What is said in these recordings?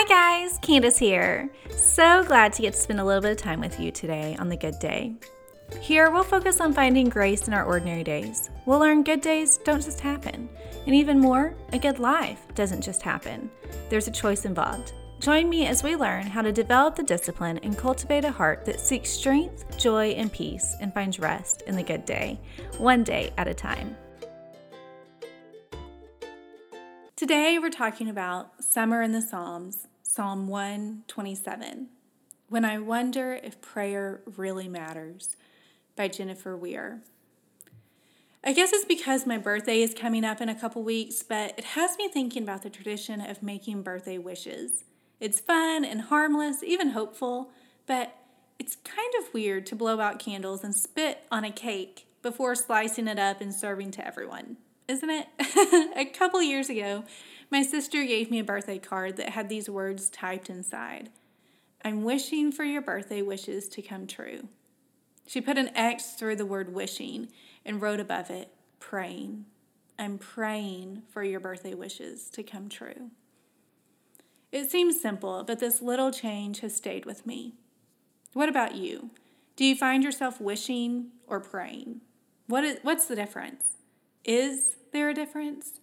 Hi guys, Candace here. So glad to get to spend a little bit of time with you today on the good day. Here, we'll focus on finding grace in our ordinary days. We'll learn good days don't just happen. And even more, a good life doesn't just happen. There's a choice involved. Join me as we learn how to develop the discipline and cultivate a heart that seeks strength, joy, and peace and finds rest in the good day, one day at a time. Today, we're talking about Summer in the Psalms, Psalm 127. When I Wonder If Prayer Really Matters by Jennifer Wier. I guess it's because my birthday is coming up in a couple weeks, but it has me thinking about the tradition of making birthday wishes. It's fun and harmless, even hopeful, but it's kind of weird to blow out candles and spit on a cake before slicing it up and serving to everyone, isn't it? a couple years ago, my sister gave me a birthday card that had these words typed inside I'm wishing for your birthday wishes to come true. She put an X through the word wishing and wrote above it, praying. I'm praying for your birthday wishes to come true. It seems simple, but this little change has stayed with me. What about you? Do you find yourself wishing or praying? What is, what's the difference? Is there a difference?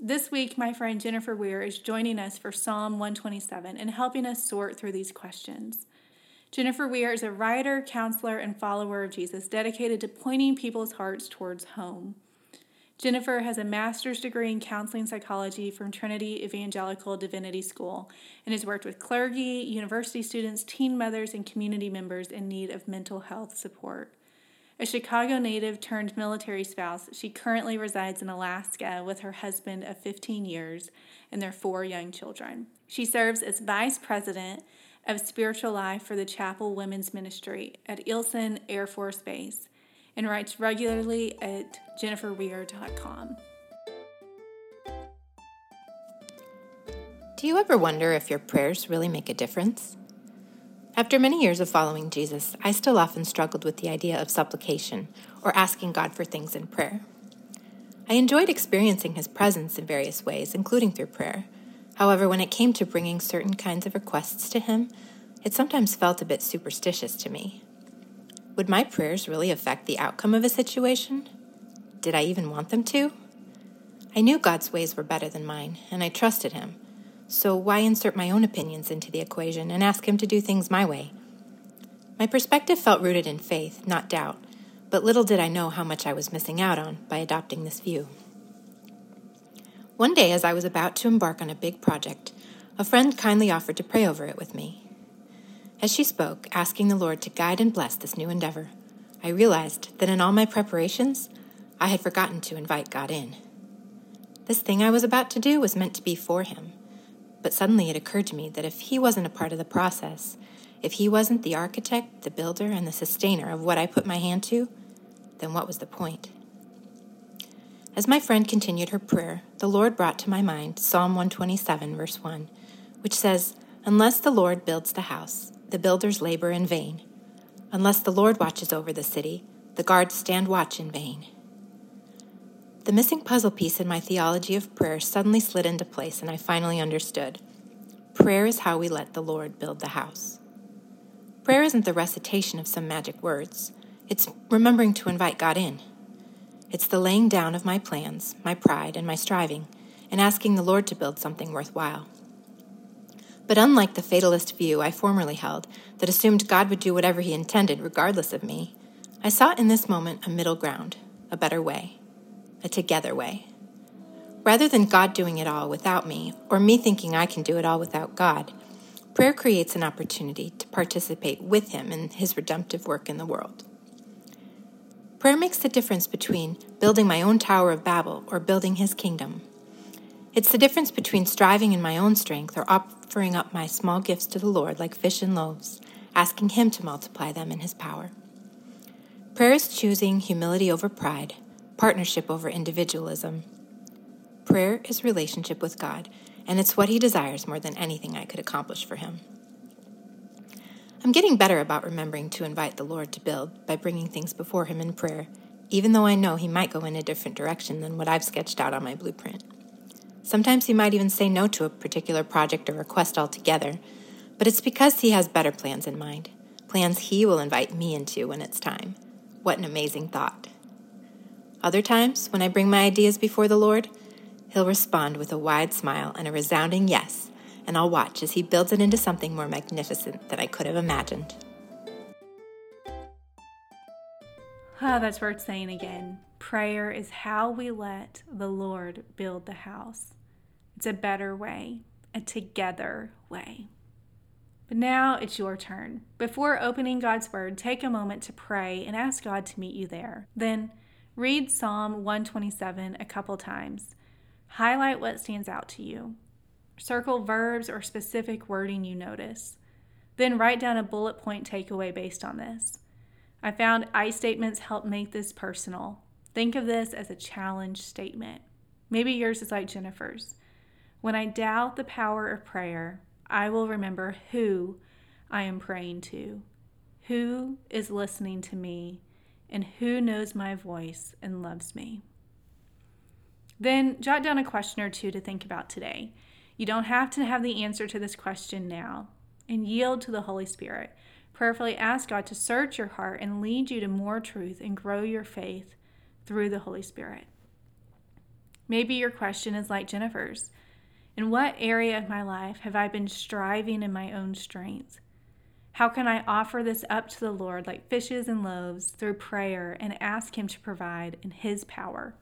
This week, my friend Jennifer Wier is joining us for Psalm 127 and helping us sort through these questions. Jennifer Wier is a writer, counselor, and follower of Jesus dedicated to pointing people's hearts towards home. Jennifer has a master's degree in counseling psychology from Trinity Evangelical Divinity School and has worked with clergy, university students, teen mothers, and community members in need of mental health support. A Chicago native turned military spouse, she currently resides in Alaska with her husband of 15 years and their four young children. She serves as vice president of spiritual life for the Chapel Women's Ministry at Eielson Air Force Base and writes regularly at jenniferwier.com. Do you ever wonder if your prayers really make a difference? After many years of following Jesus, I still often struggled with the idea of supplication or asking God for things in prayer. I enjoyed experiencing His presence in various ways, including through prayer. However, when it came to bringing certain kinds of requests to Him, it sometimes felt a bit superstitious to me. Would my prayers really affect the outcome of a situation? Did I even want them to? I knew God's ways were better than mine, and I trusted Him. So why insert my own opinions into the equation and ask Him to do things my way? My perspective felt rooted in faith, not doubt, but little did I know how much I was missing out on by adopting this view. One day, as I was about to embark on a big project, a friend kindly offered to pray over it with me. As she spoke, asking the Lord to guide and bless this new endeavor, I realized that in all my preparations, I had forgotten to invite God in. This thing I was about to do was meant to be for Him, but suddenly it occurred to me that if He wasn't a part of the process, if He wasn't the architect, the builder, and the sustainer of what I put my hand to, then what was the point? As my friend continued her prayer, the Lord brought to my mind Psalm 127, verse 1, which says, Unless the Lord builds the house, the builders labor in vain. Unless the Lord watches over the city, the guards stand watch in vain. The missing puzzle piece in my theology of prayer suddenly slid into place, and I finally understood. Prayer is how we let the Lord build the house. Prayer isn't the recitation of some magic words, it's remembering to invite God in. It's the laying down of my plans, my pride, and my striving, and asking the Lord to build something worthwhile. But unlike the fatalist view I formerly held, that assumed God would do whatever he intended regardless of me, I saw in this moment a middle ground, a better way, a together way. Rather than God doing it all without me, or me thinking I can do it all without God, prayer creates an opportunity to participate with Him in His redemptive work in the world. Prayer makes the difference between building my own Tower of Babel or building His kingdom. It's the difference between striving in my own strength or offering up my small gifts to the Lord like fish and loaves, asking Him to multiply them in His power. Prayer is choosing humility over pride, partnership over individualism. Prayer is relationship with God, and it's what He desires more than anything I could accomplish for Him. I'm getting better about remembering to invite the Lord to build by bringing things before Him in prayer, even though I know He might go in a different direction than what I've sketched out on my blueprint. Sometimes he might even say no to a particular project or request altogether, but it's because he has better plans in mind, plans he will invite me into when it's time. What an amazing thought. Other times, when I bring my ideas before the Lord, he'll respond with a wide smile and a resounding yes, and I'll watch as he builds it into something more magnificent than I could have imagined. Oh, that's worth saying again. Prayer is how we let the Lord build the house. It's a better way, a together way. But now it's your turn. Before opening God's Word, take a moment to pray and ask God to meet you there. Then read Psalm 127 a couple times. Highlight what stands out to you. Circle verbs or specific wording you notice. Then write down a bullet point takeaway based on this. I found I statements help make this personal. Think of this as a challenge statement. Maybe yours is like Jennifer's. When I doubt the power of prayer, I will remember who I am praying to, who is listening to me, and who knows my voice and loves me. Then jot down a question or two to think about today. You don't have to have the answer to this question now, and yield to the Holy Spirit. Prayerfully ask God to search your heart and lead you to more truth and grow your faith through the Holy Spirit. Maybe your question is like Jennifer's In what area of my life have I been striving in my own strength? How can I offer this up to the Lord like fishes and loaves through prayer and ask Him to provide in His power?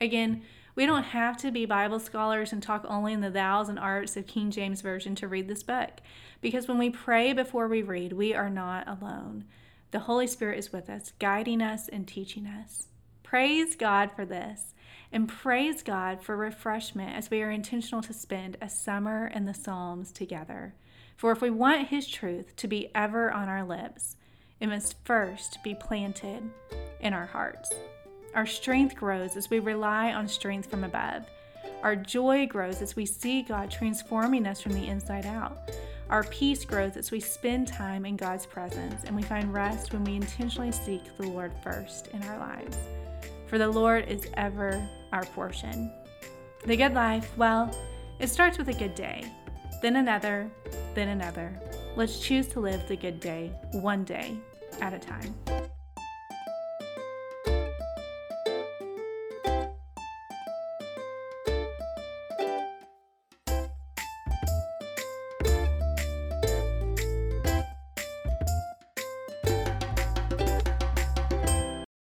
Again, we don't have to be Bible scholars and talk only in the thous and arts of King James Version to read this book, because when we pray before we read, we are not alone. The Holy Spirit is with us, guiding us and teaching us. Praise God for this, and praise God for refreshment as we are intentional to spend a summer in the Psalms together. For if we want His truth to be ever on our lips, it must first be planted in our hearts. Our strength grows as we rely on strength from above. Our joy grows as we see God transforming us from the inside out. Our peace grows as we spend time in God's presence, and we find rest when we intentionally seek the Lord first in our lives. For the Lord is ever our portion. The good life, well, it starts with a good day, then another, then another. Let's choose to live the good day, one day at a time.